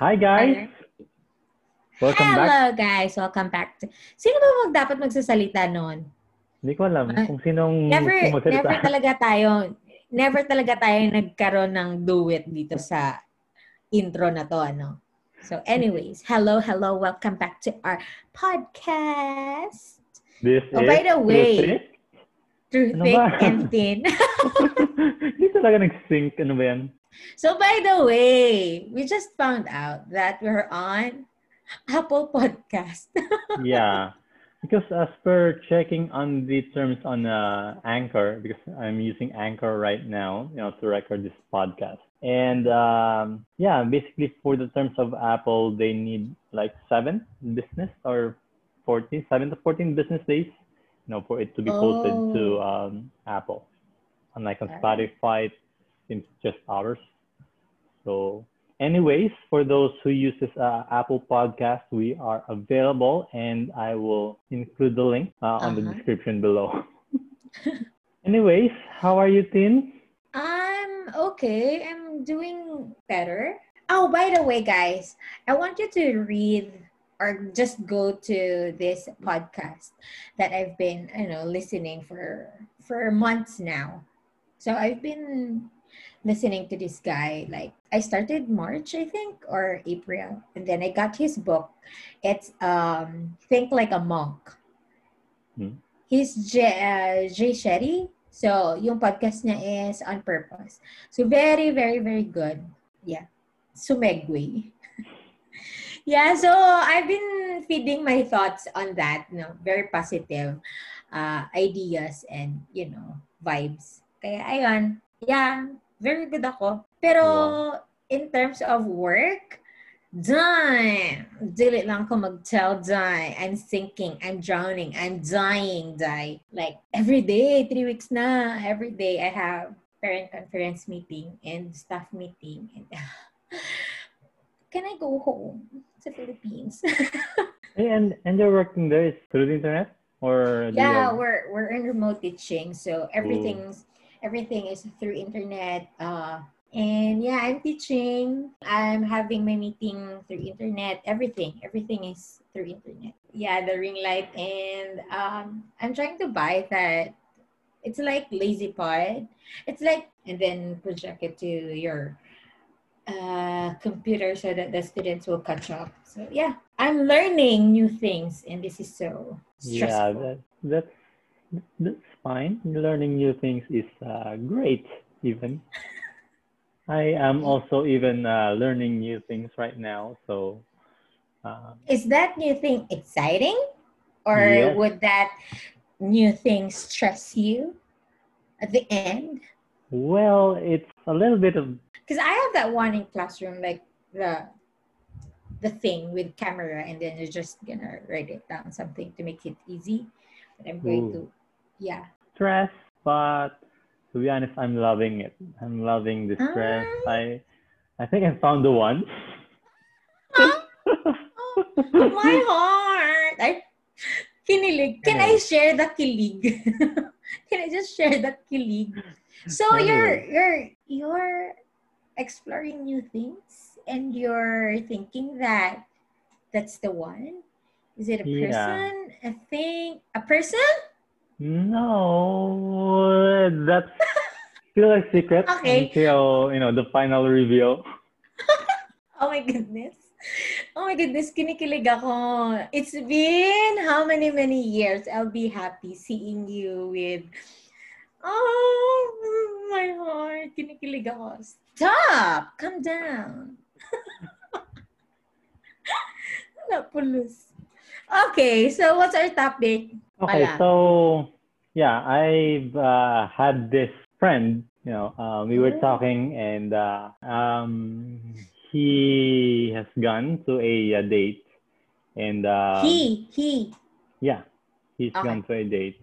Hi guys! Welcome Hello back. guys! Welcome back. To... Sino ba mag dapat magsasalita noon? Hindi ko alam Ah, kung sinong Never, sumasalita. never talaga tayo, never talaga tayo nagkaroon ng duet dito sa intro na to, ano? So anyways, hello, hello, welcome back to our podcast. This Oh, is by the way. Through Ano thick ba? and thin. Hindi talaga nag-sync. Ano ba yan? so by the way, we just found out that we're on Apple Podcast. yeah. Because as per checking on the terms on uh, Anchor, because I'm using Anchor right now, you know, to record this podcast. And um, yeah, basically for the terms of Apple, they need like seven business or 14, seven to 14 business days, you know, for it to be posted to Oh. um, Apple. Unlike on Alright. Spotify, it seems just hours. So anyways, for those who use this uh, Apple podcast, we are available and I will include the link uh, on the Uh-huh. description below. anyways, how are you, Tin? I'm okay. I'm doing better. Oh, by the way, guys, I want you to read or just go to this podcast that I've been, you know, listening for for months now. So I've been listening to this guy like I started March, I think, or April, and then I got his book. It's um Think Like a Monk. Hmm. He's J, uh, Jay Shetty. So, yung podcast niya is On Purpose. So, very, very, very good. Yeah. Sumegway. yeah, so I've been feeding my thoughts on that, no, very positive uh, ideas and, you know, vibes. Kaya, ayun, yeah, very good ako. Pero, Wow. in terms of work, done. Dili lang ko mag-tell, die. I'm sinking, I'm drowning, I'm dying, die. Like, every day, three weeks na, every day I have parent conference meeting and staff meeting. And, can I go home sa Philippines? Hey, and and you're working there through the internet or yeah, have- we're we're in remote teaching, so everything's everything is through internet. Uh, and yeah, I'm teaching. I'm having my meeting through internet. Everything, everything is through internet. Yeah, the ring light, and um, I'm trying to buy that. It's like lazy pod. It's like and then project it to your uh, computer so that the students will catch up. So yeah, I'm learning new things, and this is so stressful. yeah, that, that's that's fine. Learning new things is uh, great. Even I am also even uh, learning new things right now. So uh, Is that new thing exciting? Or Yes. would that new thing stress you at the end? well, it's a little bit of Because I have that one in classroom, like the the thing with camera, and then you're just gonna write it down something to make it easy. But I'm going Ooh. to, yeah. stress, but to be honest, I'm loving it. I'm loving the stress. Ah. I I think I found the one. My heart! I kinilig. Can I share the kilig? Can I just share the kilig? So you're Anyway. you're you're exploring new things and you're thinking that that's the one? Is it a Yeah. person? A thing? A person? No, that's still a secret Okay. until you know the final reveal. Oh my goodness. Oh my goodness, kinikilig ako. It's been how many, many years? I'll be happy seeing you with, oh, my heart. Kinikilig ako. Stop! Calm down. Napulos. Okay, so what's our topic? Okay, Wala. so yeah, I've uh, had this friend. You know, uh, we were Oh. talking, and uh, um, he has gone to a, uh date, and uh, he, he. yeah, he's Okay. gone to a date,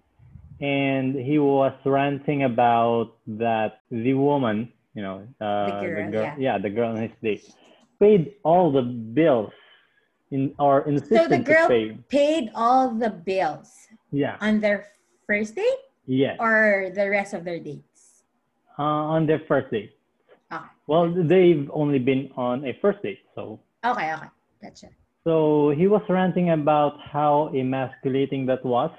and he was ranting about that the woman, you know, uh, the girl, yeah. the girl on his date, paid all the bills, in or insisted So the girl paid all the bills Yeah, on their first date yes. or the rest of their dates? Uh, on their first date. Ah. Well, they've only been on a first date, so Okay, okay. Gotcha. So he was ranting about how emasculating that was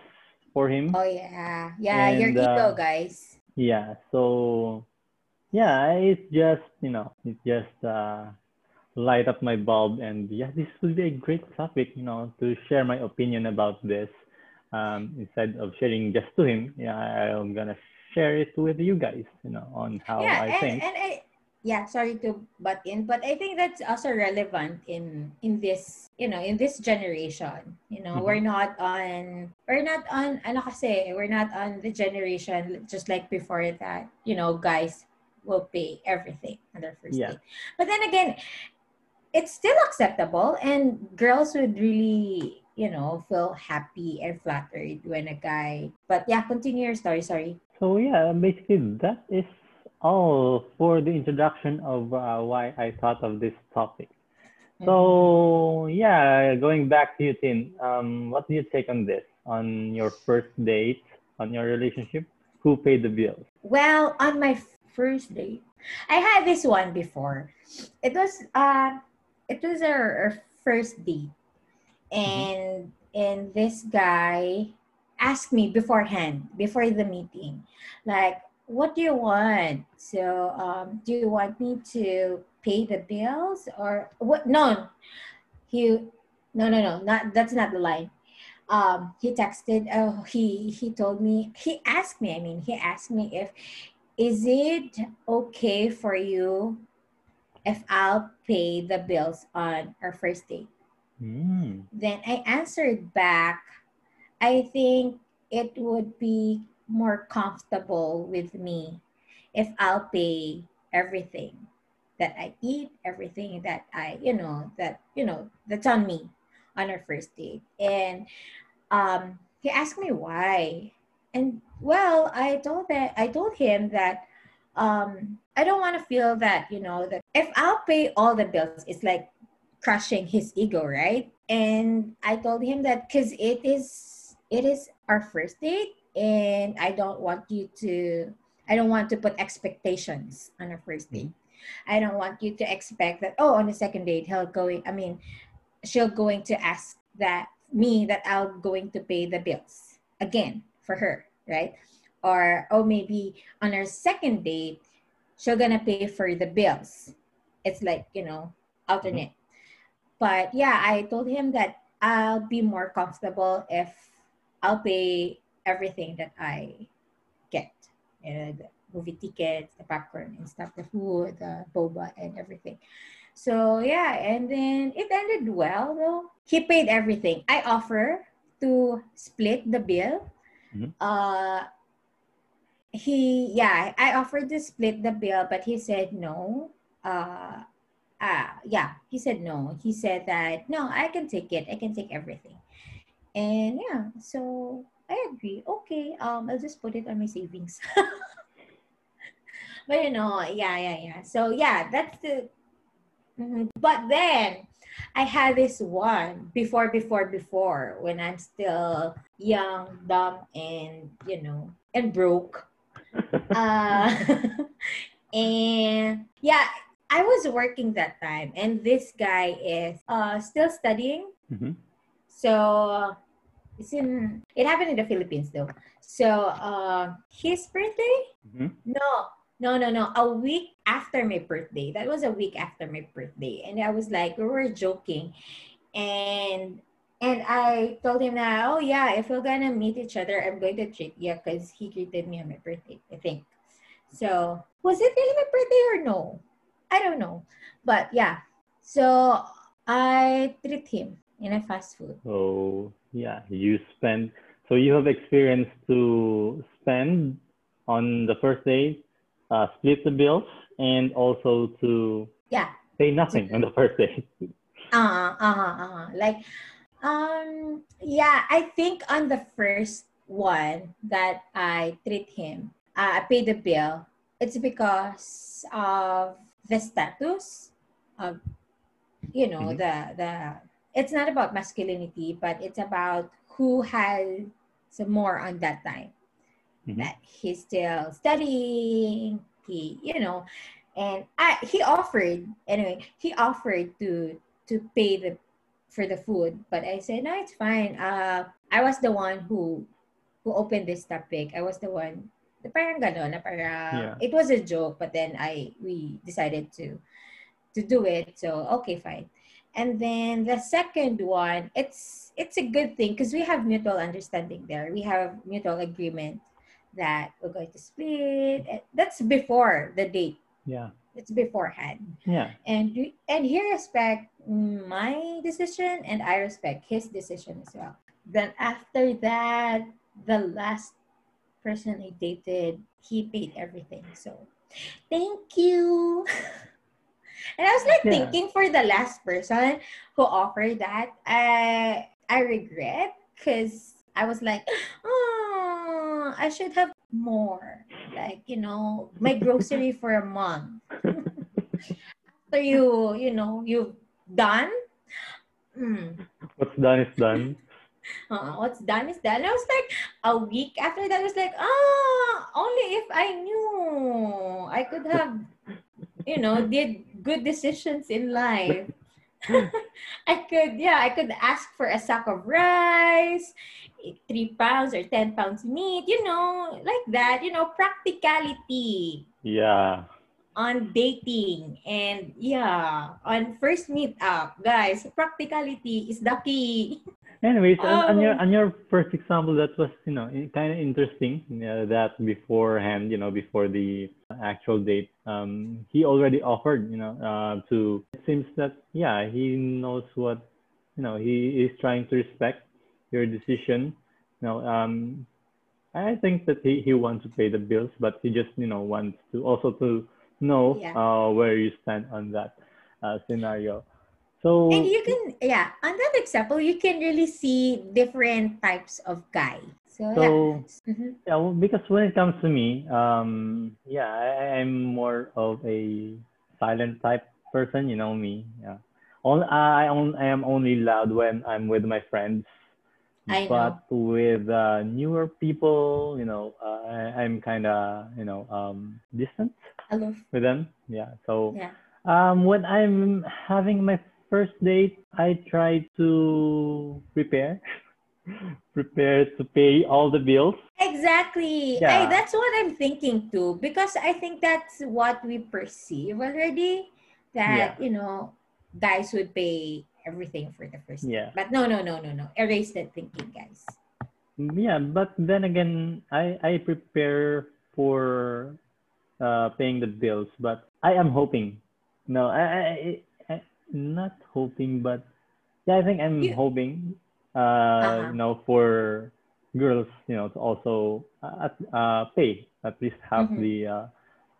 for him. Oh yeah. Yeah, your And, ego, uh, guys. Yeah. So yeah, it's just you know it just uh, light up my bulb, and yeah, this would be a great topic, you know, to share my opinion about this. Um, instead of sharing just to him, yeah, I'm gonna share it with you guys, you know, on how yeah, I and, think. and I yeah, sorry to butt in, but I think that's also relevant in in this, you know, in this generation. You know, Mhm. we're not on we're not on ano kasi, we're not on the generation just like before that, you know, guys will pay everything on their first Yeah. date. But then again, it's still acceptable and girls would really, you know, feel happy and flattered when a guy but yeah, continue your story, sorry. So yeah, basically that is all for the introduction of uh, why I thought of this topic. Mm-hmm. So yeah, going back to you, Tin, um, what do you take on this? On your first date, on your relationship, who paid the bills? Well, on my first date, I had this one before. It was uh it was our, our first date. And and this guy asked me beforehand, before the meeting, like, what do you want? So um do you want me to pay the bills or what no he no no no not that's not the line um he texted oh he he told me he asked me i mean he asked me if is it okay for you if i'll pay the bills on our first date Mm. then i answered back i think it would be more comfortable with me if i'll pay everything that i eat everything that i you know that you know that's on me on our first date. And um he asked me why. And well i told that i told him that um i don't want to feel that you know that if i'll pay all the bills it's like crushing his ego right? And i told him that because it is it is our first date and i don't want you to i don't want to put expectations on our first mm-hmm. date. I don't want you to expect that oh on the second date he'll going i mean she'll going to ask that me that i'll going to pay the bills again for her right? Or oh maybe on our second date she'll gonna pay for the bills. It's like you know alternate. Mm-hmm. But yeah i told him that i'll be more comfortable if i'll pay everything that i get. You know, the movie tickets the popcorn and stuff the food the boba and everything. So yeah and then it ended well though. He paid everything. I offer to split the bill. Mhm. uh he yeah i offered to split the bill but he said no. Uh uh yeah he said no. He said that no i can take it. I can take everything. And yeah so i agree okay um i'll just put it on my savings but you know yeah yeah yeah so yeah that's the Mhm. but then i had this one before before before when i'm still young dumb and you know and broke uh, and yeah, I was working that time, and this guy is uh, still studying. Mhm. So it's in. It happened in the Philippines though. So uh, his birthday? Mhm. No, no, no, no. A week after my birthday. That was a week after my birthday, and I was like, we were joking, and and I told him that, oh yeah, if we're gonna meet each other, I'm going to treat you because he greeted me on my birthday, I think. So was it really my birthday or no? I don't know. But yeah. So I treat him in a fast food. So yeah, you spend. So you have experience to spend on the first day uh, split the bills, and also to Yeah. pay nothing on the first day Uh-huh, uh-huh, uh-huh. Like, um, yeah, I think on the first one that I treat him, uh, I pay the bill. It's because of the status of, you know, Mhm. the the. It's not about masculinity, but it's about who has some more on that time. Mhm. That he's still studying. He, you know, and I he offered anyway. He offered to to pay the for the food. But I said, no, it's fine. Uh, I was the one who who opened this topic. I was the one. The Parang gano'n, na para, Yeah. it was a joke, but then I we decided to to do it. So okay, fine. And then the second one, it's it's a good thing because we have mutual understanding there. We have mutual agreement that we're going to split. That's before the date. Yeah. It's beforehand Yeah. and and he respect my decision and I respect his decision as well. Then after that, the last person I dated, he paid everything. So thank you. and I was like Yeah. thinking for the last person who offered that, I I regret because I was like, oh, I should have more. Like, you know, my grocery for a month after you you know you've done mm, What's done is done. uh, what's done is done i was like a week after that I was like ah only if i knew i could have you know mm-hmm. did good decisions in life. I could yeah i could ask for a sack of rice three pounds or ten pounds meat you know like that you know practicality. Yeah. On dating and yeah on first meet up guys practicality is the key Anyways, on, on your on your first example, that was you know kind of interesting. Uh, that beforehand, you know, before the actual date, um, he already offered, you know, uh, to. It seems that yeah, he knows what, you know, he is trying to respect your decision. You know, um, I think that he he wants to pay the bills, but he just you know wants to also to know Yeah. uh, where you stand on that uh, scenario. So and you can yeah on that example you can really see different types of guy so, so. yeah Mhm. Yeah, well, because when it comes to me, um, yeah, I, I'm more of a silent type person. You know me. Yeah. Only I, I am only loud when I'm with my friends. I know. but with uh, newer people, you know, uh, I, I'm kind of, you know, um, distant aloof with them. Yeah. So yeah um, when I'm having my first date, I try to prepare, prepare to pay all the bills. exactly Yeah. I, that's what i'm thinking too because i think that's what we perceive already that you know guys would pay everything for the first Yeah. but no no no no no erase that thinking guys Yeah, but then again, I I prepare for uh, paying the bills, but I am hoping. No, I, I, I, not hoping, but yeah, I think I'm You- hoping. Uh, Uh-huh. you know, for girls, you know, to also uh, at- uh, pay at least half Mhm. the uh,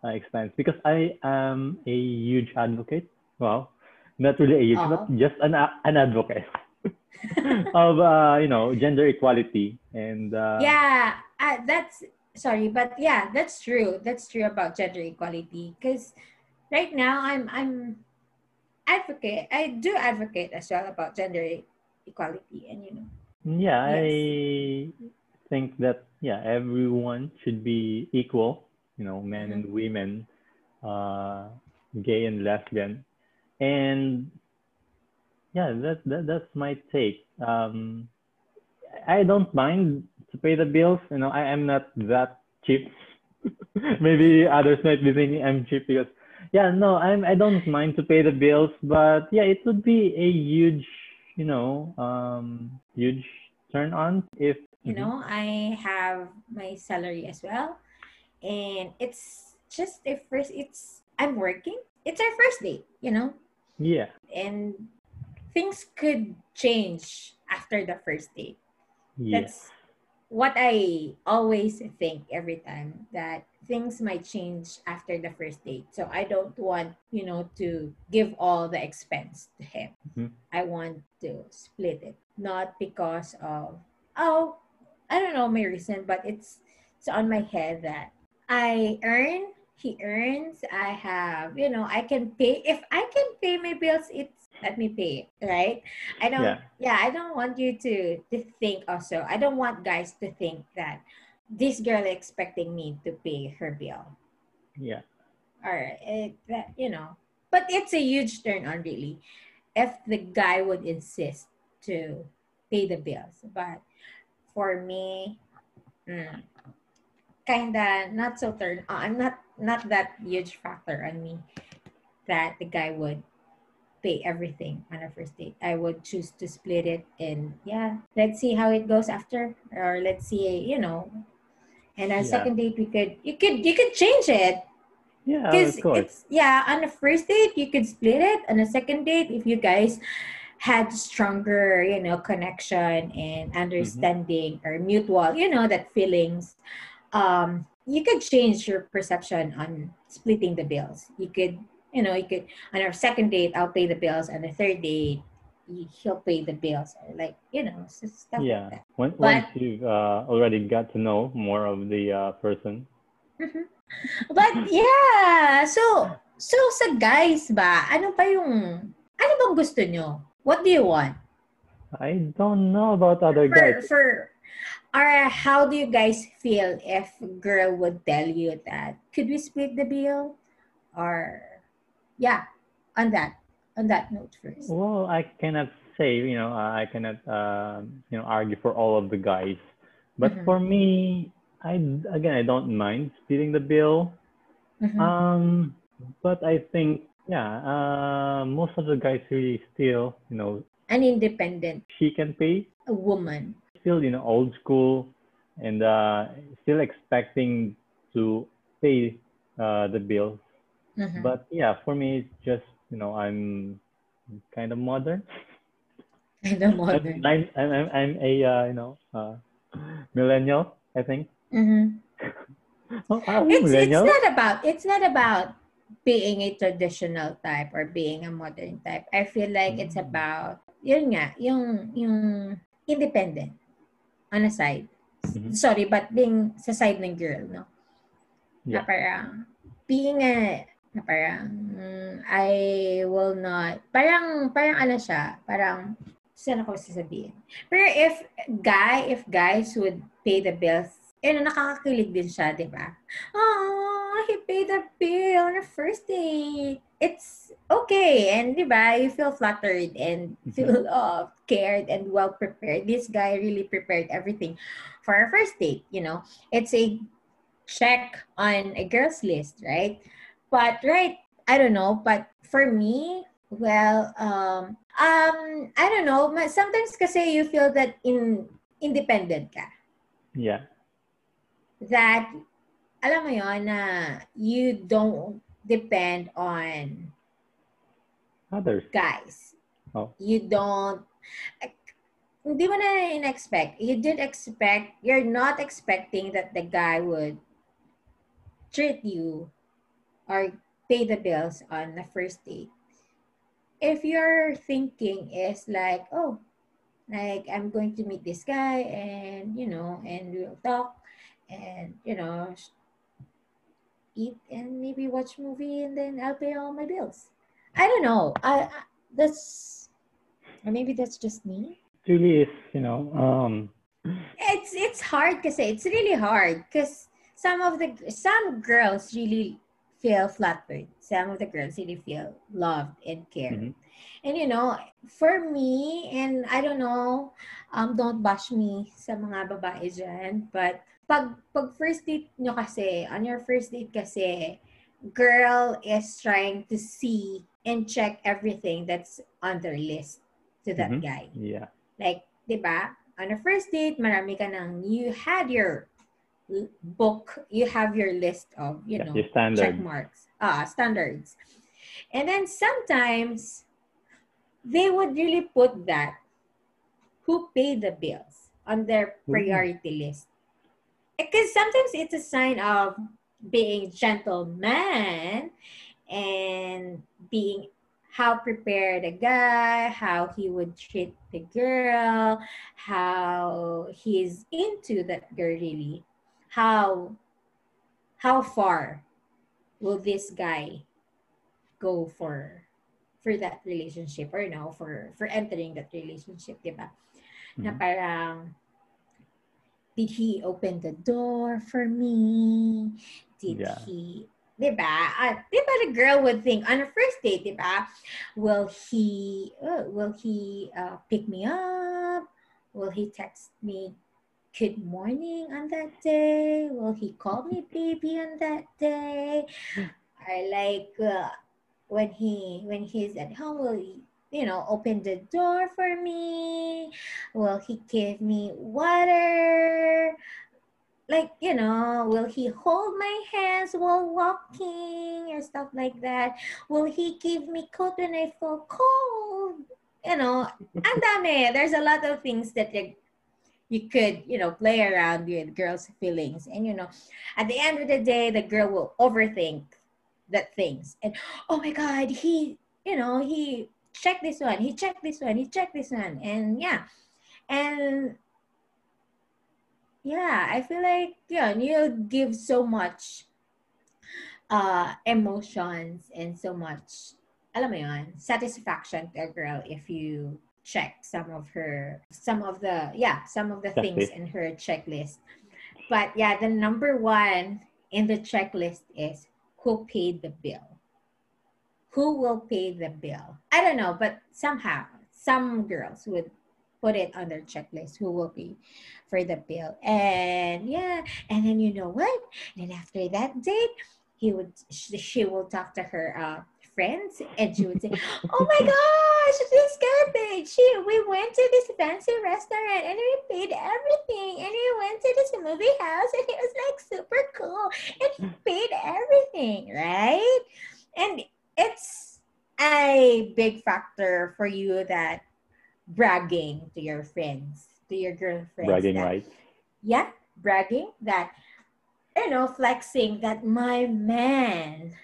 uh, expense because I am a huge advocate. Well, not really a huge, but Uh-huh. just an an advocate of uh, you know gender equality and uh, yeah uh, that's sorry but yeah that's true. That's true about gender equality because right now i'm i'm advocate i do advocate as well about gender equality and you know. Yeah Yes. I think that yeah everyone should be equal you know men and women uh, gay and lesbian. And yeah that, that that's my take. Um, I don't mind to pay the bills you know I am not that cheap. Maybe others might be thinking I'm cheap because yeah no I'm I don't mind to pay the bills but yeah it would be a huge you know um huge turn on if you know i have my salary as well and it's just a first it's i'm working. It's our first date you know? Yeah. And things could change after the first date yeah. That's what I always think every time that things might change after the first date. So I don't want, you know, to give all the expense to him. Mhm. I want to split it. Not because of oh, I don't know my reason, but it's it's on my head that I earn, he earns, I have, you know, I can pay if I can pay my bills, it's let me pay right? I don't Yeah. yeah, I don't want you to to think also. I don't want guys to think that this girl expecting me to pay her bill. yeah Or it, that you know. But it's a huge turn on really. if the guy would insist to pay the bills. But for me, mm, kinda not so turn on. I'm not not that huge factor on me that the guy would pay everything on a first date. I would choose to split it and yeah, let's see how it goes after. Or let's see, you know. And on Yeah. second date we could you could you could change it. Yeah, Because of course. it's yeah, on the first date you could split it. On the second date, if you guys had stronger, you know, connection and understanding or mutual, you know, that feelings, um, you could change your perception on splitting the bills. You could, you know, you could on our second date, I'll pay the bills, and the third date, he- he'll pay the bills, or like you know, stuff Yeah. like that. When, But- once you've uh, already got to know more of the uh, person. Mhm. But yeah, so so sa guys ba, ano ba yung ano bang gusto nyo? What do you want? I don't know about other For guys. for or how do you guys feel if a girl would tell you that could we split the bill? Or yeah, on that on that note first. Well, I cannot say, you know, I cannot, uh, you know, argue for all of the guys. But Mhm. for me, I again, I don't mind splitting the bill. Mhm. Um, but I think, yeah, uh, most of the guys really still, you know, An independent she can pay. A woman. Still, you know, old school, and uh, still expecting to pay uh, the bills. Mhm. But yeah, for me, it's just you know, I'm kind of modern. Kind of I'm, modern. I'm, I'm, I'm a uh, you know uh, millennial, I think. Mhm. Oh, it's it's not about it's not about being a traditional type or being a modern type. I feel like it's Mm. about yun nga, yung yung independent on a side. Mhm. Sorry, but being sa side ng girl, no? Na parang being a na parang mm, I will not parang parang ano siya, parang saan ako sasabihin. Pero if guy, if guys would pay the bills, eh, no, nakakakilig din siya, di ba? Oh, he paid the bill on the first date. It's okay. And di ba, you feel flattered and feel uh, cared and well prepared. This guy really prepared everything for our first date, you know. It's a check on a girl's list, right? But right, I don't know, but for me, well, um, um, I don't know. Sometimes kasi you feel that in independent ka. Yeah. That alam mo yon na you don't depend on Others. guys. Oh. You don't hindi mo na in-expect. You didn't expect, you're not expecting that the guy would treat you or pay the bills on the first date. If your thinking is like, oh, like I'm going to meet this guy and, you know, and we'll talk and, you know, eat and maybe watch movie and then I'll pay all my bills. I don't know. I, I that's or maybe that's just me. It really is, you know, um, It's it's hard kasi it's really hard because some of the some girls really feel flattered. Some of the girls really feel loved and cared. Mhm. And you know, for me, and I don't know, um, don't bash me sa mga babae dyan, but pag, pag first date nyo kasi, on your first date kasi, girl is trying to see and check everything that's on their list to that Mhm. guy. yeah. Like, di ba? On a first date, marami ka nang, you had your book, you have your list of, you yeah. know, Your check marks, ah, standards. And then sometimes they would really put that who paid the bills on their priority list. Because sometimes it's a sign of being gentleman and being how prepared a guy, how he would treat the girl, how he's into that girl really, how how far will this guy go for for that relationship or no for for entering that relationship, diba? Na Mhm. parang did he open the door for me? Did Yeah. he diba? Uh, diba the girl would think on a first date, diba? Will he, uh, will he uh, pick me up? Will he text me good morning on that day? Will he call me baby on that day? Or like uh, when he when he's at home, will he you know open the door for me? Will he give me water? Like you know, will he hold my hands while walking or stuff like that? Will he give me coat when I feel cold? You know, dami. There's a lot of things that you you could, you know, play around with girls' feelings. And, you know, at the end of the day, the girl will overthink that things. And, oh my God, he, you know, he checked this one, he checked this one, he checked this one. And yeah. And yeah, I feel like, yeah, you give so much uh, emotions and so much, alam mo yun, satisfaction to a girl if you check some of her some of the yeah some of the Checklist. things in her checklist. But yeah the number one in the checklist is who paid the bill. Who will pay the bill? I don't know but somehow some girls would put it on their checklist who will be for the bill. And yeah and then you know what? And then after that date he would she, she will talk to her uh, friends and she would say oh my gosh this paid she we went to this fancy restaurant and we paid everything and we went to this movie house and it was like super cool and he paid everything right and it's a big factor for you that bragging to your friends to your girlfriends Bragging that, rights. yeah bragging that you know flexing that my man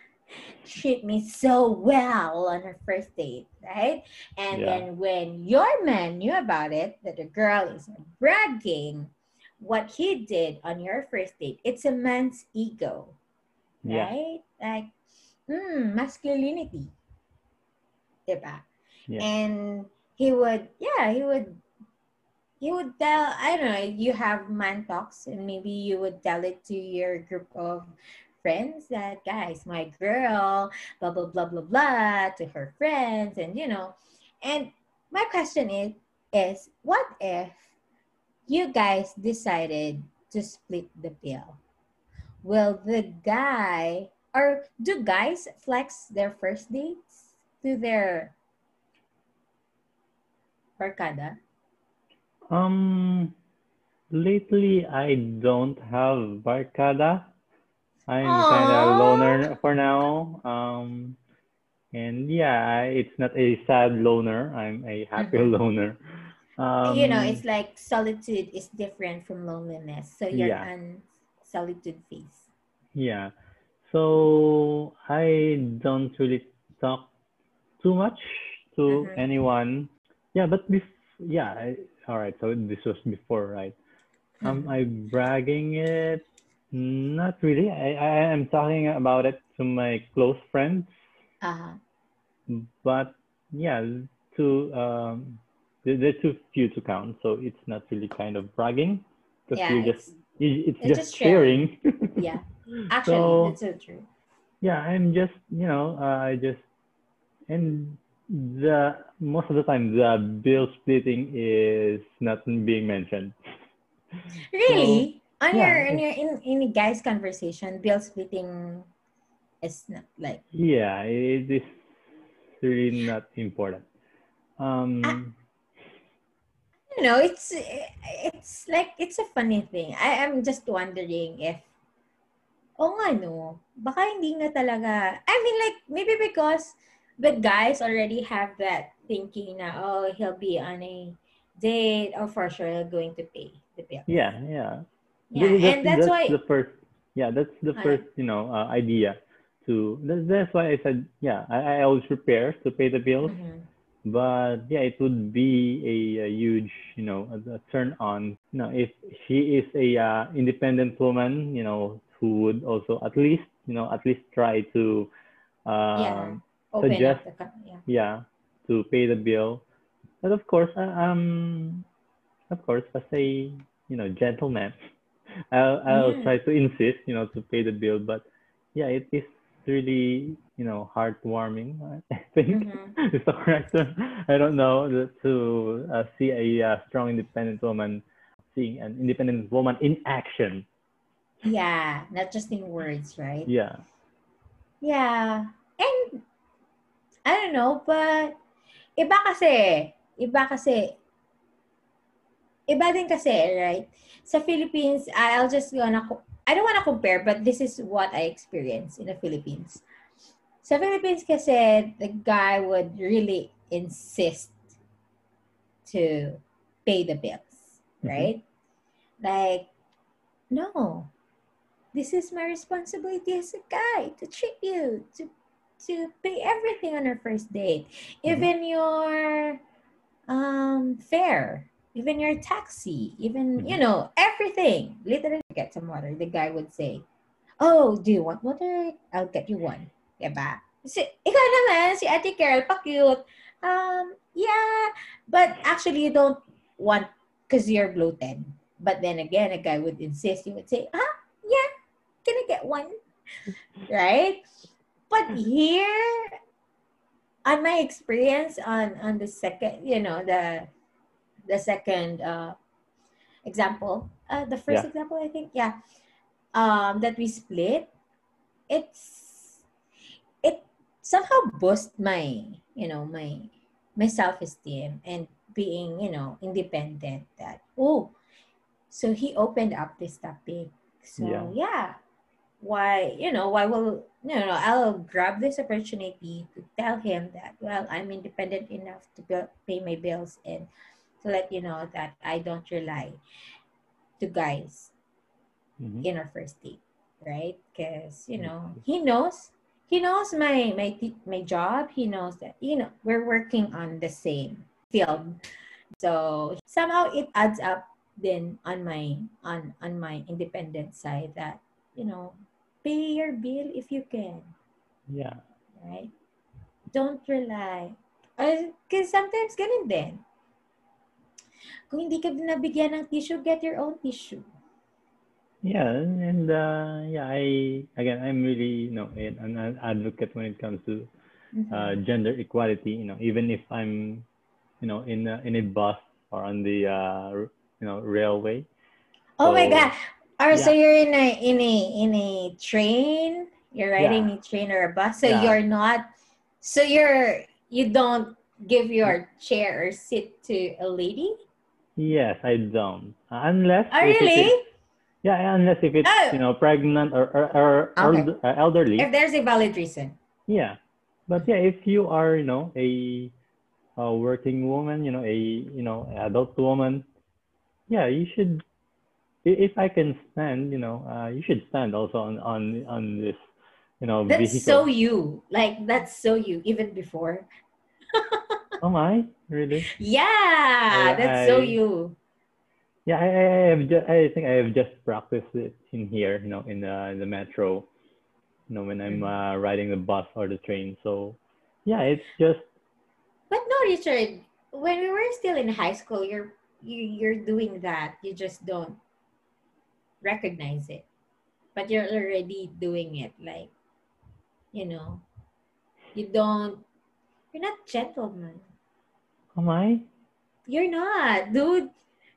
treat me so well on her first date right and Yeah. then when your man knew about it that the girl is bragging what he did on your first date it's a man's ego Yeah. right like mm, masculinity diba? Yeah. and he would yeah he would he would tell i don't know you have man talks and maybe you would tell it to your group of friends that guys my girl blah blah blah blah blah to her friends and you know. And my question is is what if you guys decided to split the bill? Will the guy or do guys flex their first dates to their barkada? Um, lately I don't have Barkada. I'm kind of loner for now. Um, and yeah, it's not a sad loner. I'm a happy Mhm. loner. Um, you know it's like solitude is different from loneliness so you're Yeah. on solitude phase Yeah. So I don't really talk too much to Mhm. anyone. Yeah, but bef- yeah, I, all right. So this was before, right? Am Mhm. I bragging it? Not really. I, I am talking about it to my close friends, uh-huh. but yeah, to um, they're, too few to count, so it's not really kind of bragging. Because yeah you're it's, just it's, it's just, sharing. yeah. Actually So- that's so true. yeah i'm just you know uh, i just and the most of the time the bill splitting is not being mentioned. Really on yeah, your in your in, in a guy's conversation bill splitting is not like yeah it is really not important. Um you know it's it's like it's a funny thing. I am just wondering if oh nga no baka hindi nga talaga i mean like maybe because the guys already have that thinking na oh he'll be on a date or for sure going to pay the bill. Yeah yeah yeah Th- and that's, why the first yeah that's the first you know uh, idea to that's, that's why i said yeah I, I always prepare to pay the bills. Mhm. but yeah it would be a, a huge you know a, a turn on. You know if she is a uh, independent woman you know who would also at least you know at least try to yeah um, suggest- the yeah. yeah to pay the bill. But of course uh, um of course as a you know gentleman i'll i'll Yeah. try to insist you know to pay the bill but yeah it is really you know heartwarming. I think Mhm. is the correct term. I don't know to uh, see a uh, strong independent woman, seeing an independent woman in action. Yeah, not just in words, right? Yeah. Yeah. And I don't know, but iba kasi, iba kasi, iba din kasi, right? Sa Philippines, I'll just gonna, I don't wanna compare, but this is what I experienced in the Philippines. Sa Philippines kasi, the guy would really insist to pay the bills, Mhm. right? Like, no, this is my responsibility as a guy to treat you, to to pay everything on our first date, even your um fare, even your taxi, even you Mhm. know everything. Literally, get some water. The guy would say, "Oh, do you want water? I'll get you one." Diba? Si, ikaw naman, si Ate Carol, pa-cute. Um, yeah, but actually you don't want because you're bloated. But then again, a guy would insist. You would say, "Ah, yeah, can I get one?" right? But here, on my experience on on the second, you know, the the second uh, example, uh, the first Yeah. example, I think, yeah, um, that we split, it's it somehow boost my, you know, my my self esteem and being, you know, independent. That oh, so he opened up this topic. So Yeah. yeah, why you know why will no no I'll grab this opportunity to tell him that well I'm independent enough to pay my bills and to let you know that I don't rely to guys Mhm. in our first date right? Because you know he knows he knows my my my job. He knows that you know we're working on the same field so somehow it adds up then on my on on my independent side that you know pay your bill if you can. Yeah. right? Don't rely. Because sometimes ganun din kung hindi ka nabigyan ng tissue get your own tissue Yeah, and uh, yeah, I again, I'm really, you know, an, advocate when it comes to Mhm. uh, gender equality. You know, even if I'm, you know, in a, in a bus or on the, uh, you know, railway. Oh my So, god. Or so you're in a in a in a train, you're riding a train or a bus. So Yeah. you're not so you're you don't give your chair or sit to a lady? Yes, I don't. Unless Oh if really? is, yeah, unless if it's, Oh. you know, pregnant or or, or Okay. uh, elderly. If there's a valid reason. Yeah, but yeah, if you are, you know, a, a working woman, you know, a, you know, adult woman, yeah, you should. If I can stand, you know, uh, you should stand also on on on this, you know, That's vehicle. so you. Like that's so you even before. Oh my, really? Yeah, I- that's so you. Yeah, I, I I have just, I think I have just practiced it in here, you know, in the in the metro, you know, when I'm Mhm. uh, riding the bus or the train. So, yeah, it's just But no, Richard, when we were still in high school, you're you, you're doing that. You just don't recognize it, but you're already doing it. Like, you know, you don't. You're not gentleman. oh my, You're not, dude.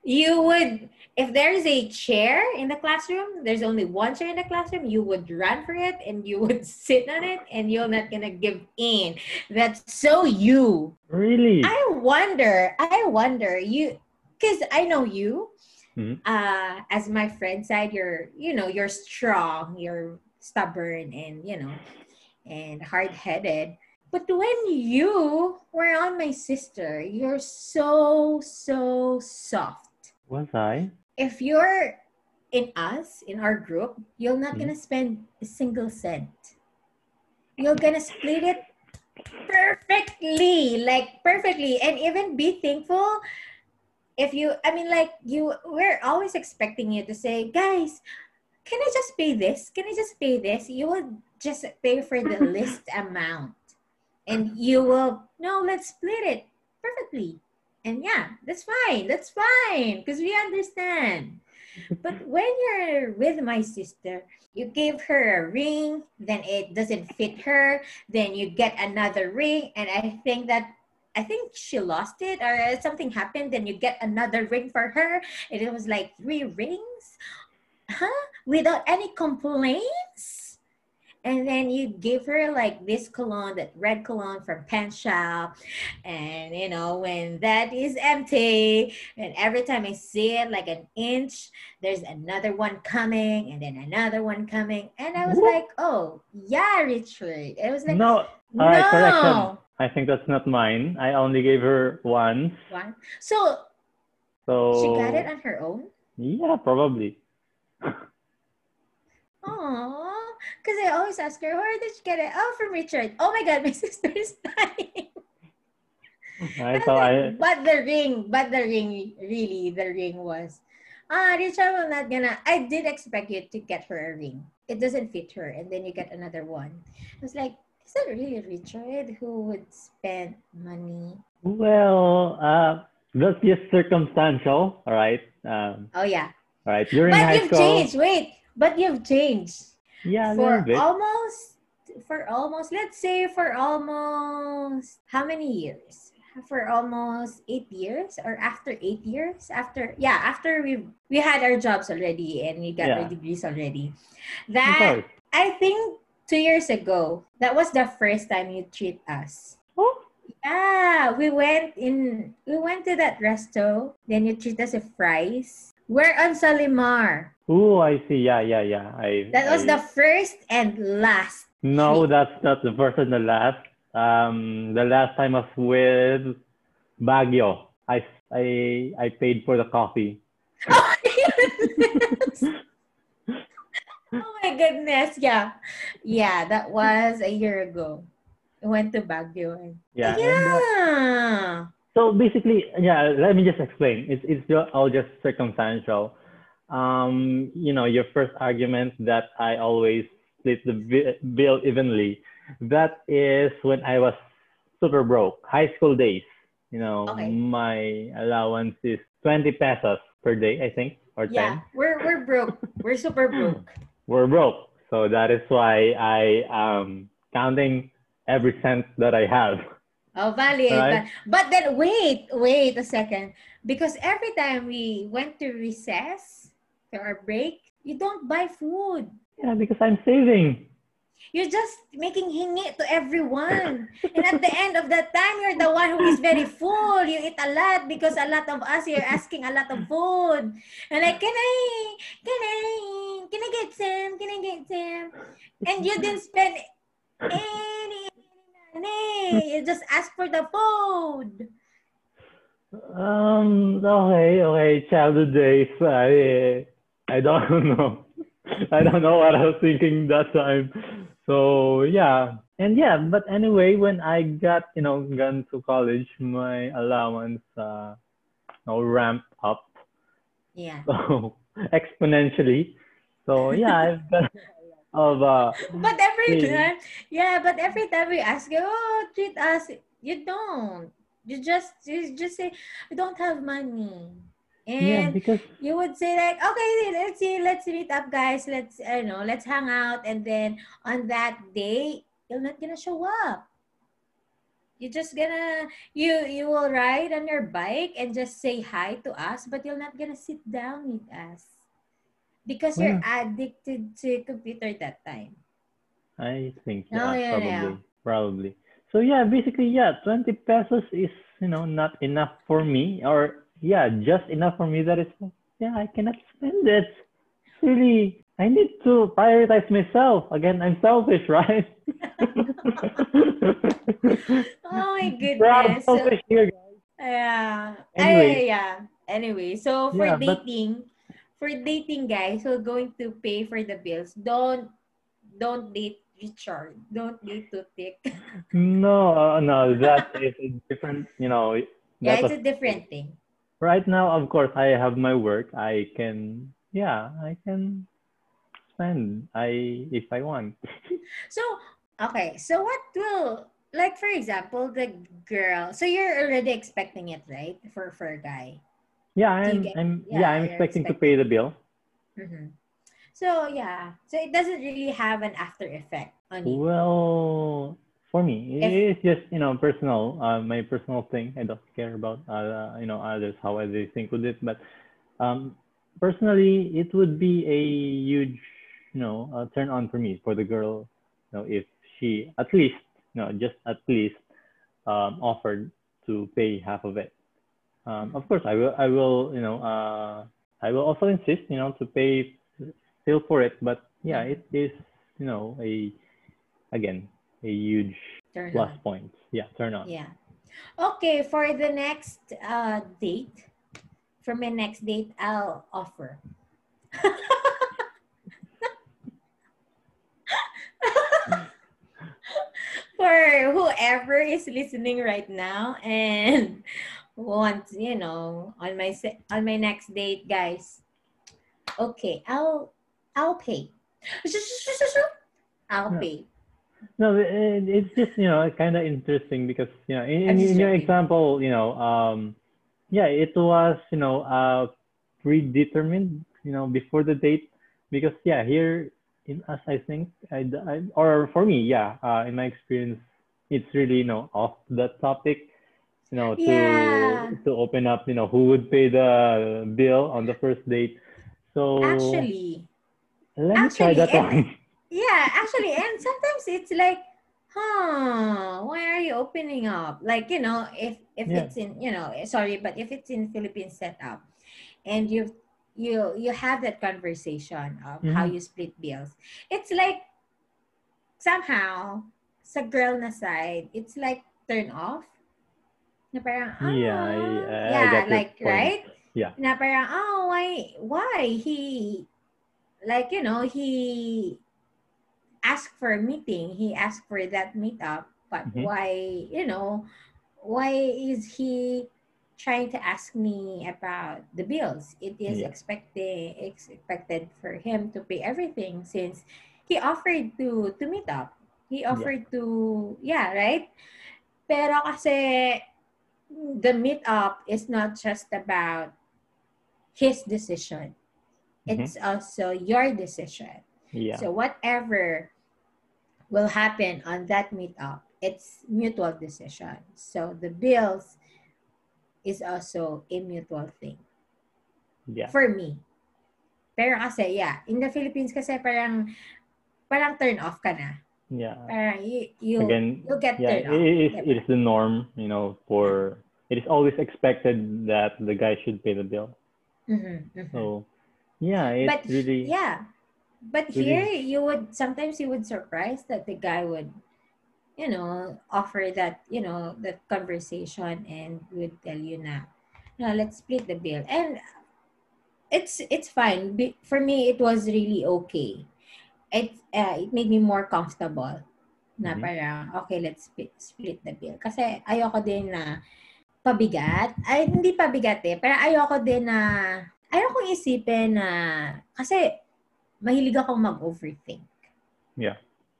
You would, if there's a chair in the classroom, there's only one chair in the classroom, you would run for it and you would sit on it and you're not gonna give in. That's so you. really? I wonder, I wonder, you, because I know you, Mhm. uh, as my friend said, you're, you know, you're strong, you're stubborn and, you know, and hard headed. But when you were on my sister, you're so, so soft. Was I? If you're in us, in our group, you're not Mhm. gonna spend a single cent. You're gonna split it perfectly, like perfectly, and even be thankful if you. I mean, like you, we're always expecting you to say, guys, can I just pay this? Can I just pay this? You would just pay for the list amount, and you will no. Let's split it perfectly, and yeah, that's fine. That's fine because we understand. But when you're with my sister, you give her a ring, then it doesn't fit her, then you get another ring, and I think that I think she lost it or something happened, then you get another ring for her, and it was like three rings, huh? Without any complaints and then you give her like this cologne that red cologne from Penshoppe and you know when that is empty and every time i see it like an inch there's another one coming and then another one coming and i was What? like oh yeah richard it was like no. All no correction. I think that's not mine. I only gave her one. one so So she got it on her own Yeah, probably. Oh, because I always ask her, where did she get it? Oh, from Richard. Oh my God, my sister is dying. I so I but the ring, but the ring, really, the ring was. Ah, Richard will not gonna. I did expect you to get her a ring. It doesn't fit her, and then you get another one. I was like, is that really Richard who would spend money? well, uh, that's just circumstantial. All right. Um, Oh yeah, all right. During but high school. But you've school, changed. Wait, but you've changed. Yeah, for almost for almost let's say for almost how many years? For almost eight years or after eight years? After yeah after we we had our jobs already and we got our degrees already. That i think two years ago that was the first time you treat us. Oh, yeah we went in we went to that resto then you treat us with fries. We're on salimar oh, I see. Yeah, yeah, yeah. I. that was I- the first and last No, that's not the first and the last. Um, the last time I was with Baguio. I I I paid for the coffee. Oh oh my goodness. Yeah. Yeah, that was a year ago. I went to Baguio. and- Yeah. and, uh, Yeah. so basically, yeah. Let me just explain. It's it's all just circumstantial. Um, you know, your first argument that I always split the bill evenly. That is when I was super broke, high school days. You know, Okay. my allowance is twenty pesos per day, I think, or ten. Yeah. We're we're broke. We're super broke. we're broke. So that is why I am counting every cent that I have. Oh, valid. Right. But then wait, wait a second. Because every time we went to recess to our break, you don't buy food. Yeah, because I'm saving. You're just making hingi to everyone. and at the end of that time, you're the one who is very full. You eat a lot because a lot of us, you're asking a lot of food. And like, can I, can I, can I get some? Can I get some? And you didn't spend any money. You just ask for the food. Um. Okay. Okay. Childhood days. I. I don't know. I don't know what I was thinking that time. So yeah. And yeah. But anyway, when I got you know gone to college, my allowance uh, you know, ramped up Yeah. so exponentially. So yeah, I've got of uh. But every time, yeah, but every time we ask you, oh, treat us, you don't. You just, you just say, we don't have money. Yeah, And because you would say like, okay, let's see, let's meet up, guys. Let's, I know, let's hang out. And then on that day, you're not gonna show up. You're just gonna, you, you will ride on your bike and just say hi to us, but you're not gonna sit down with us. Because you're addicted to computer that time. I think Oh, yeah, yeah, probably, yeah. probably. So yeah, basically yeah, twenty pesos is you know not enough for me, or yeah, just enough for me. That is yeah, I cannot spend it. Really, I need to prioritize myself. Again, I'm selfish, right? Oh my goodness. So, selfish here. yeah. Anyway. Ay, yeah. Anyway, so for Yeah, but- dating, for dating guys who are going to pay for the bills, don't don't date Richard. Don't date Tutik. No, uh, no, that is a different. You know, yeah, it's was- a different thing. Right now. Of course, I have my work. I can, yeah, I can spend. I if I want. So okay, so what will like for example the girl so you're already expecting it, right? For for a guy. Yeah, I'm, get- I'm, yeah, yeah, I'm you're expecting to pay the bill. Mm-hmm. So yeah, so it doesn't really have an after effect on you. Well, for me, it's just you know personal, uh, my personal thing. I don't care about uh, you know others how they think with it, but um, personally, it would be a huge you know uh, turn on for me for the girl, you know, if she at least you know just at least um, offered to pay half of it. Um, of course, I will I will you know uh, I will also insist you know to pay still for it, but yeah, it is you know a again a huge Turn plus on. point. Yeah, turn on. Yeah. Okay, for the next uh, date, for my next date, I'll offer. for whoever is listening right now and wants, you know, on my se- on my next date, guys. Okay, I'll I'll pay. I'll pay. No, it, it's just you know kind of interesting because you know in, in, in your example, you know, um, yeah, it was you know uh predetermined, you know, before the date because yeah, here in us, I think, I, I or for me, yeah, uh, in my experience, it's really you know off that topic, you know, to Yeah. to open up, you know, who would pay the bill on the first date. So Actually, let me try that and- one. Yeah, actually, and sometimes it's like, huh, why are you opening up? Like, you know, if if Yeah. it's in, you know, eh, sorry, but if it's in Philippine setup and you you you have that conversation of how Mhm. you split bills, it's like somehow sa girl na side, it's like turn off. Na parang, ah, Yeah, I, yeah, like, right? Yeah. na parang, oh, why, why he, like, you know, he asked for a meeting, he asked for that meetup, but Mhm. why, you know, why is he trying to ask me about the bills? It is Yeah. expected, expected for him to pay everything since he offered to, to meet up. He offered to, yeah, right? Pero kasi, the meetup is not just about his decision. It's also your decision. Yeah. So whatever will happen on that meetup, it's mutual decision. So the bills is also a mutual thing Yeah. for me. Pero kasi, yeah, in the Philippines kasi parang parang turn off ka na. Yeah. Parang you, you, Again, you get yeah, turned it, off. it is it is the norm, you know, for it is always expected that the guy should pay the bill. Mhm, mhm. So yeah, it's But really Yeah. But really- here you would sometimes you would surprise that the guy would, you know, offer that, you know, that conversation and would tell you na, no, let's split the bill. And it's it's fine. For me it was really okay. It uh, it made me more comfortable na Mhm. parang okay, let's split, split the bill. Kasi ayoko din na pabigat. Ay, hindi pabigat eh. Pero ayoko din na, ayoko isipin na, kasi mahilig akong mag-overthink. Yeah.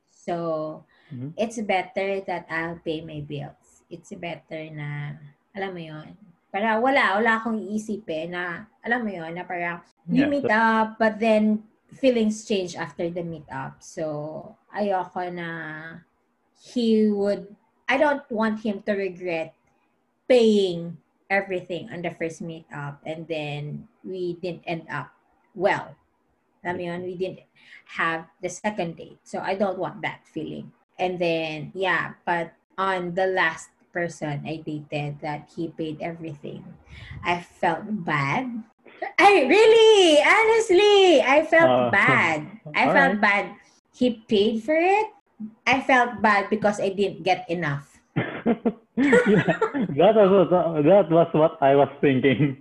So, Mhm. it's better that I'll pay my bills. It's better na, alam mo yon para wala, wala akong iisipin na, alam mo yon na parang, you Yeah, meet up, but then feelings change after the meet up. So, ayoko na he would, I don't want him to regret paying everything on the first meet up and then we didn't end up well. I mean, we didn't have the second date. So I don't want that feeling. And then, yeah, but on the last person I dated that he paid everything, I felt bad. I really, honestly, I felt Uh, bad. I felt alright. bad. He paid for it. I felt bad because I didn't get enough. yeah, that was what, that was what I was thinking.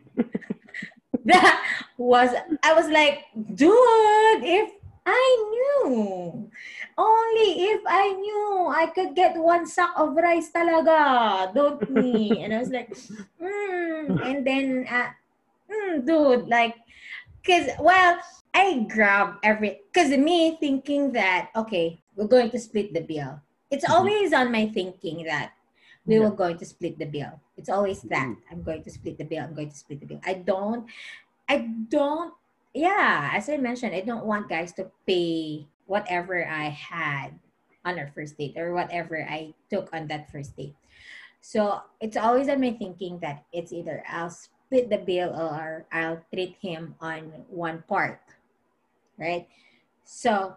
that was I was like, dude, if I knew, only if I knew I could get one sack of rice talaga, don't me. And I was like, mm. and then, uh, mm, dude, like, cause well, I grab every, cause of me thinking that okay, we're going to split the bill. It's Mhm. always on my thinking that we Yeah. were going to split the bill. It's always that Mhm. I'm going to split the bill. I'm going to split the bill. I don't, I don't yeah, as I mentioned, I don't want guys to pay whatever I had on our first date or whatever I took on that first date. So it's always in my thinking that it's either I'll split the bill or I'll treat him on one part, right? So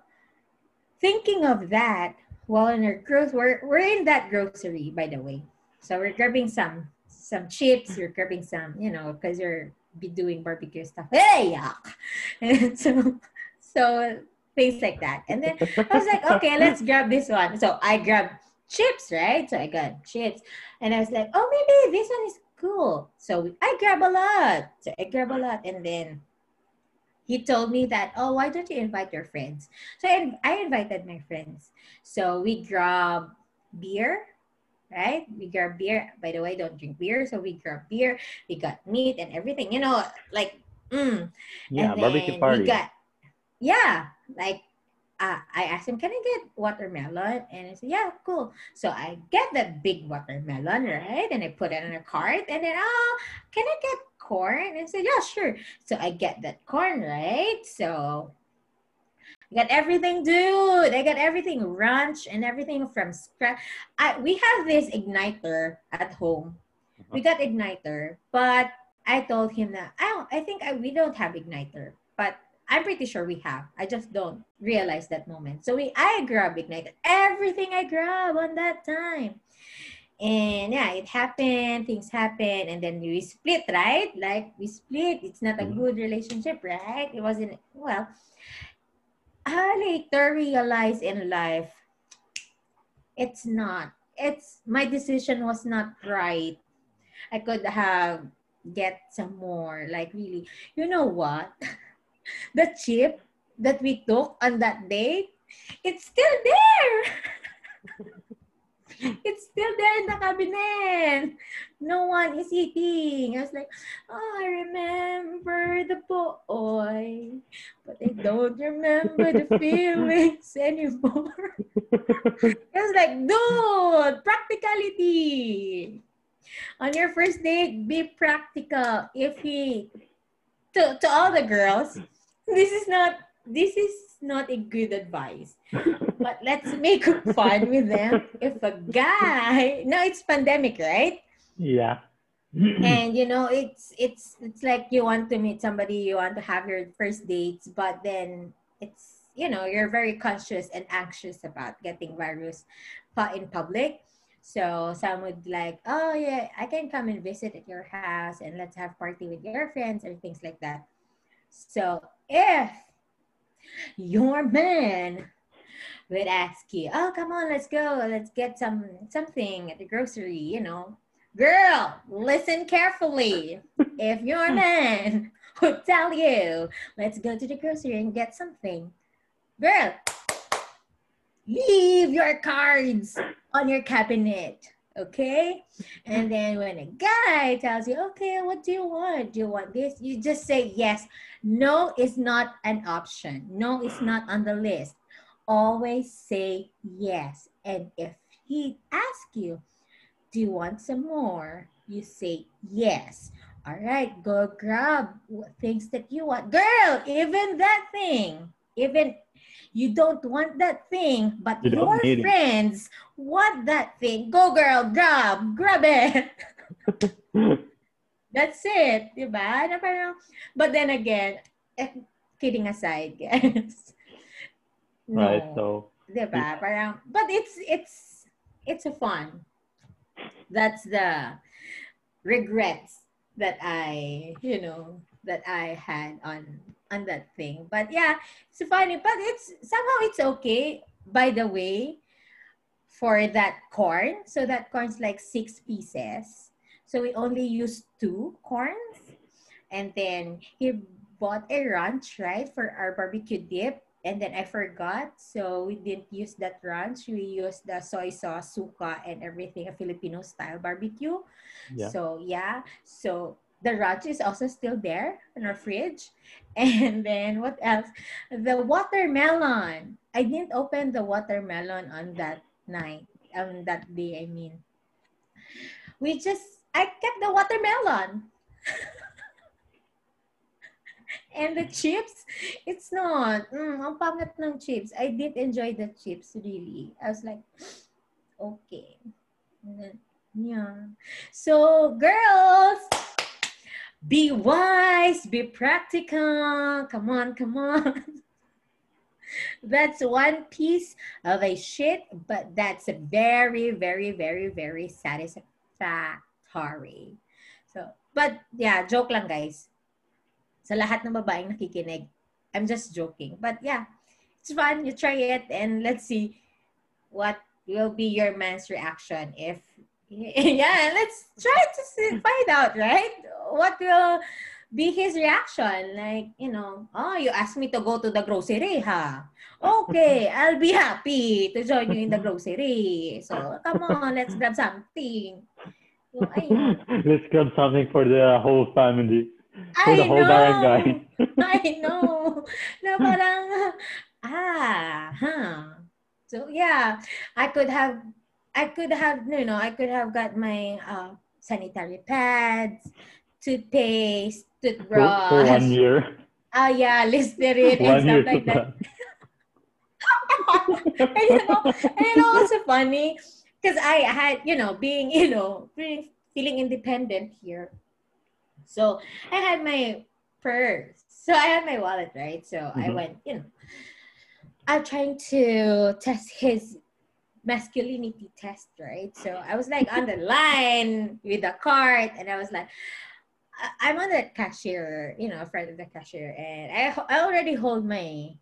thinking of that, while in our growth, we're, we're in that grocery, by the way. So we're grabbing some some chips, you're grabbing some, you know, because you're be doing barbecue stuff. Hey, yuck! And so, so things like that. And then I was like, okay, let's grab this one. So I grabbed chips, right? So I got chips, and I was like, oh, maybe this one is cool. So I grab a lot. So I grab a lot, and then he told me that, oh, why don't you invite your friends? So I, I invited my friends. So we grab beer, right? We grab beer. By the way, don't drink beer. So we grab beer. We got meat and everything, you know, like, mm. Yeah, and barbecue party. We got, yeah, like uh, I asked him, can I get watermelon? And I said, yeah, cool. So I get that big watermelon, right? And I put it in a cart. And then, oh, can I get corn? And I said, yeah, sure. So I get that corn, right? So I got everything, dude. I got everything, ranch and everything from scratch. I, we have this igniter at home. We got igniter, but I told him that I don't. I think I, we don't have igniter, but I'm pretty sure we have. I just don't realize that moment. So we, I grab igniter. Everything I grab on that time. And yeah, it happened, things happen, and then we split, right? Like we split. It's not a Mhm. good relationship, right? It wasn't well. I later realized in life it's not. It's my decision was not right. I could have get some more. Like really, you know what? the chip that we took on that day, it's still there. it's still there in the cabinet. No one is eating. I was like, oh, I remember the boy, but I don't remember the feelings anymore. I was like, dude, practicality. On your first date, be practical. If he, to, to all the girls, this is not this is not a good advice. But let's make fun with them. If a guy, no, it's pandemic, right? yeah. and you know it's it's it's like you want to meet somebody you want to have your first dates but then it's you know you're very conscious and anxious about getting virus in public so some would like oh yeah i can come and visit at your house and let's have party with your friends or things like that so if your man would ask you oh come on let's go let's get some something at the grocery you know Girl, listen carefully. if your man would tell you, let's go to the grocery and get something, girl, leave your cards on your cabinet. Okay? And then when a guy tells you, okay, what do you want? Do you want this? You just say yes. No is not an option. No is not on the list. Always say yes. And if he asks you, do you want some more? You say yes. All right, go grab things that you want. Girl, even that thing, even you don't want that thing, but You your need it. friends want that thing. Go girl, grab, grab it. That's it, di ba? Na parang, but then again, eh, kidding aside, guys. No. Right. So Diba? Parang, but it's, it's, it's a fun. That's the regrets that I, you know, that I had on, on that thing. But yeah, it's funny, but it's, somehow it's okay. By the way, for that corn, so that corn's like six pieces. So we only used two corns. And then he bought a ranch, right, for our barbecue dip and then I forgot, so we didn't use that ranch. We used the soy sauce, suka, and everything, a Filipino style barbecue. yeah. So yeah, so the ranch is also still there in our fridge. And then what else? The watermelon. I didn't open the watermelon on that night, on that day. I mean, we just I kept the watermelon. And the chips, it's not. Mm, ang pangit ng chips. I did enjoy the chips, really. I was like, okay. yeah. So, girls, be wise, be practical. Come on, come on. that's one piece of a shit, but that's a very, very, very, very satisfactory. So, but yeah, joke lang guys. Sa lahat ng babaeng nakikinig, I'm just joking. But yeah, it's fun. You try it and let's see what will be your man's reaction if yeah, let's try to see, find out, right? What will be his reaction? Like, you know, oh, you asked me to go to the grocery, huh? Okay, I'll be happy to join you in the grocery. So, come on, let's grab something. So, let's grab something for the whole family. For I the whole know. barangay. I know. Na parang, ah, huh. So, yeah, I could have I could have, you know, I could have got my uh, sanitary pads, toothpaste, toothbrush. For, for one year. Ah, uh, yeah, Listerine and stuff like that. and, you know, and you know what's funny? Because I had, you know, being, you know, feeling, feeling independent here. So I had my purse. So I had my wallet, right? So mm-hmm. I went, you know, I'm trying to test his masculinity test, right? So I was like on the line with the cart, and I was like, I'm on the cashier, you know, front of the cashier, and I I already hold my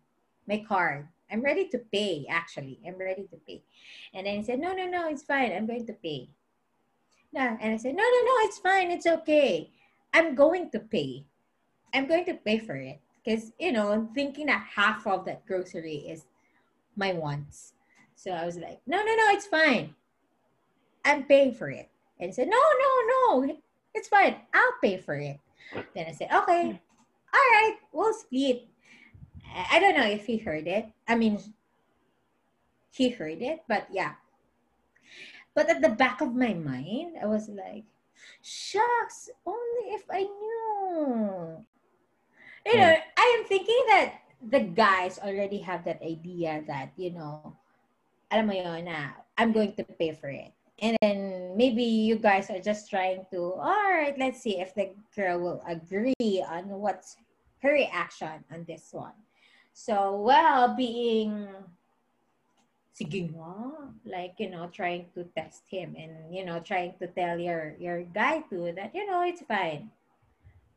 my card. I'm ready to pay. Actually, I'm ready to pay. And then he said, No, no, no, it's fine. I'm going to pay. No, and I said, No, no, no, it's fine. It's okay. I'm going to pay. I'm going to pay for it because you know, I'm thinking that half of that grocery is my wants. So I was like, no, no, no, it's fine. I'm paying for it. And he said, no, no, no, it's fine. I'll pay for it. Then I said, okay, hmm. all right, we'll split. I don't know if he heard it. I mean, he heard it, but yeah. But at the back of my mind, I was like, shucks, only if I knew. You know, hmm. I am thinking that the guys already have that idea that, you know, alam mo yun, na I'm going to pay for it. And then maybe you guys are just trying to, all right, let's see if the girl will agree on what's her reaction on this one. So, well, being sige nga, like, you know, trying to test him and, you know, trying to tell your, your guy too that, you know, it's fine.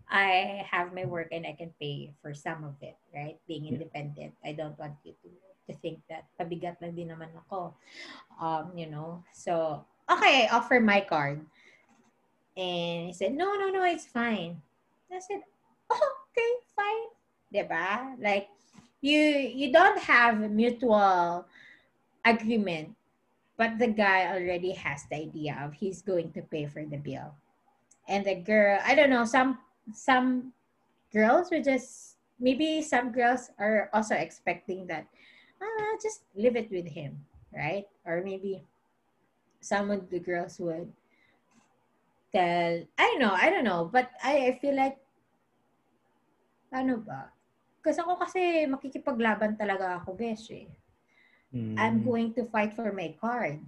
I have my work and I can pay for some of it, right? Being independent. I don't want you to to think that pabigat lang din naman ako. Um, you know, so, okay, I offer my card. And he said, no, no, no, it's fine. I said, oh, okay, fine. Diba? Like, you you don't have mutual agreement, but the guy already has the idea of he's going to pay for the bill. And the girl, I don't know, some some girls were just maybe some girls are also expecting that ah, just leave it with him, right? Or maybe some of the girls would tell, I don't know, I don't know, but I, I feel like, ano ba? Kasi ako kasi makikipaglaban talaga ako, besh eh. Mm. I'm going to fight for my card.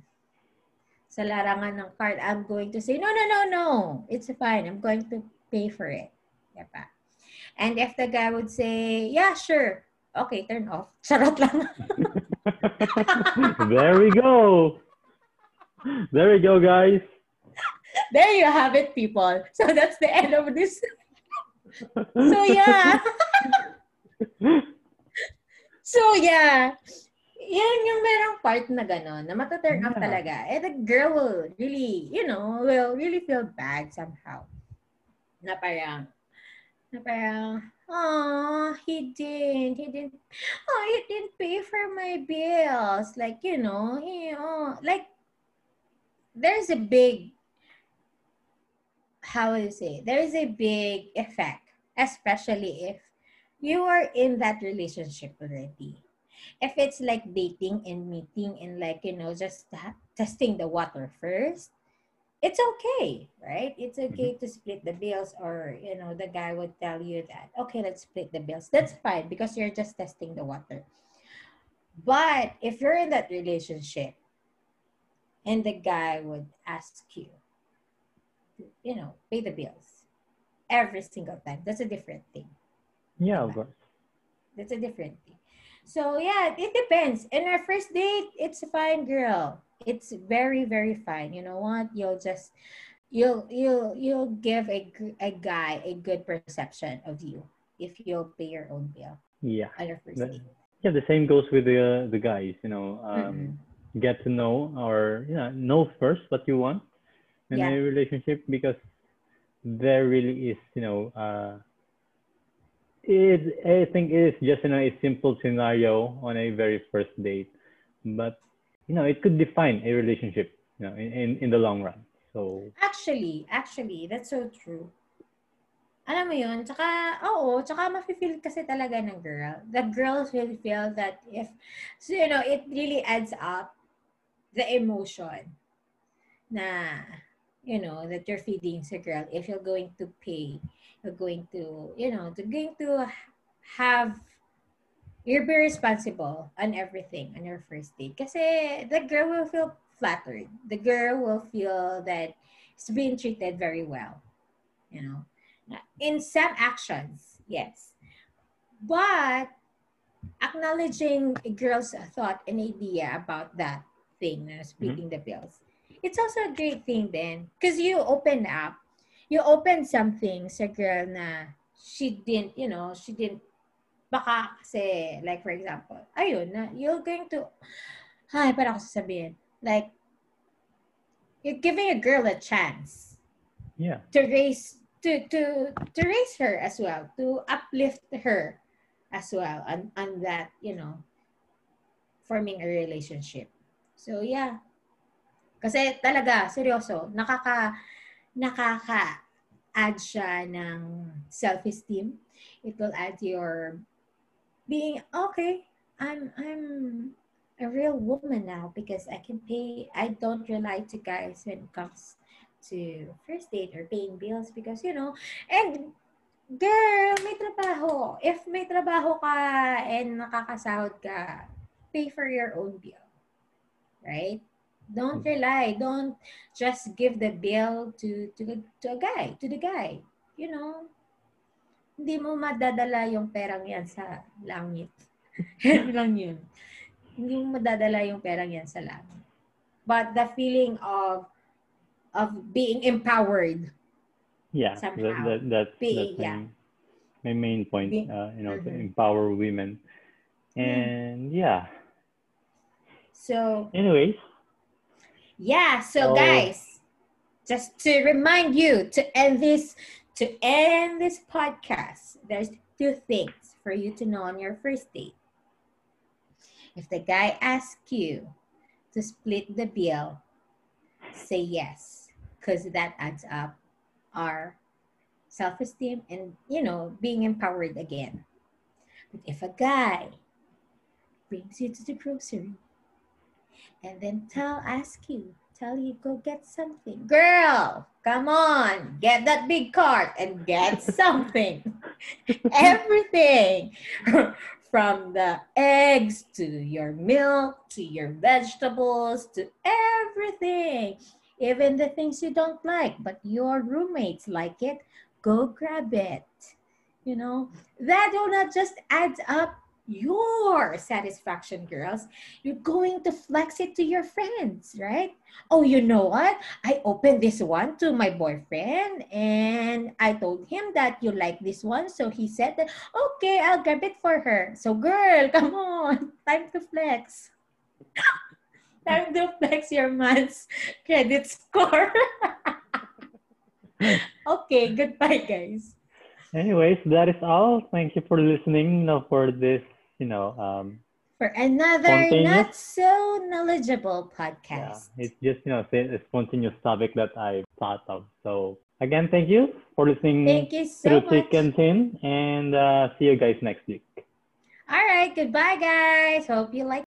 Sa larangan ng card, I'm going to say, no, no, no, no. It's fine. I'm going to pay for it. Diba? And if the guy would say, yeah, sure okay, turn off. Charot lang. there we go. There we go, guys. There you have it, people. So that's the end of this. so yeah. so yeah. Yan yung merong part na gano'n, na mataturn off talaga. And the girl will really, you know, will really feel bad somehow. Na parang, na parang, oh, he didn't, he didn't, oh, he didn't pay for my bills. Like, you know, he, oh, like, there's a big, how would you say, there's a big effect, especially if you are in that relationship already. If it's like dating and meeting and like, you know, just testing the water first, it's okay, right? It's mm-hmm. okay to split the bills, or you know, the guy would tell you that, okay, let's split the bills. That's fine because you're just testing the water. But if you're in that relationship and the guy would ask you, to, you know, pay the bills every single time, that's a different thing. Yeah, of course. That's a different thing. So yeah, it depends. In our first date, it's fine, girl. It's very, very fine. You know what? You'll just you'll you'll you'll give a a guy a good perception of you if you'll pay your own bill Yeah. on your first date. Yeah, the same goes with the the guys. You know, um, get to know or you know know first what you want in Yeah. a relationship because there really is you know uh, it I think it is just you know a simple scenario on a very first date, but you know it could define a relationship you know in in, in the long run. So Actually, actually, that's so true. Alam mo yun, tsaka, oo, tsaka mafe-feel kasi talaga ng girl. The girls will feel that if, so you know, it really adds up the emotion na, you know, that you're feeding the girl. If you're going to pay, you're going to, you know, to going to have, you're be responsible on everything on your first date. Kasi the girl will feel flattered. The girl will feel that it's being treated very well. You know, in some actions, yes. But acknowledging a girl's thought and idea about that thing, uh, splitting the bills, it's also a great thing then. Because you open up, you open something sa girl na she didn't, you know, she didn't, baka kasi, like for example, ayun, na you're going to, ay, para ako sasabihin, like, you're giving a girl a chance yeah, to raise to to to raise her as well to uplift her as well on on that you know forming a relationship so yeah. Kasi talaga seryoso nakaka nakaka add siya ng self-esteem. It will add your being okay i'm i'm a real woman now because i can pay i don't rely to guys when it comes to first date or paying bills because you know and girl may trabaho. If may trabaho ka and nakakasahod ka pay for your own bill right don't rely don't just give the bill to to to a guy to the guy you know hindi mo madadala yung perang yan sa langit yan lang yun hindi mo madadala yung perang yan sa langit but the feeling of of being empowered. yeah. Somehow. That, that, that's Being- that's yeah. my, my main point. Uh, you know, to Mhm. empower women. And yeah. So Anyways, yeah, so guys, just to remind you to end this to end this podcast, there's two things for you to know on your first date. If the guy asks you to split the bill, say yes, because that adds up our self-esteem and you know being empowered again. But if a guy brings you to the grocery and then tell ask you tell you go get something. Girl come on get that big cart and get something. Everything. From the eggs to your milk to your vegetables to everything. Even the things you don't like but your roommates like it go grab it. You know that will not just adds up your satisfaction girls you're going to flex it to your friends, right? Oh, you know what? I opened this one to my boyfriend and I told him that you like this one. So he said that, okay, I'll grab it for her. So, girl, come on. Time to flex. Time to flex your man's credit score. okay, goodbye, guys. anyways, that is all. Thank you for listening. For this, you know, um, For another not so knowledgeable podcast. yeah, it's just you know a spontaneous topic that I thought of. So again, thank you for listening Thank you so through much. thin, and uh, see you guys next week. All right. Goodbye, guys. Hope you like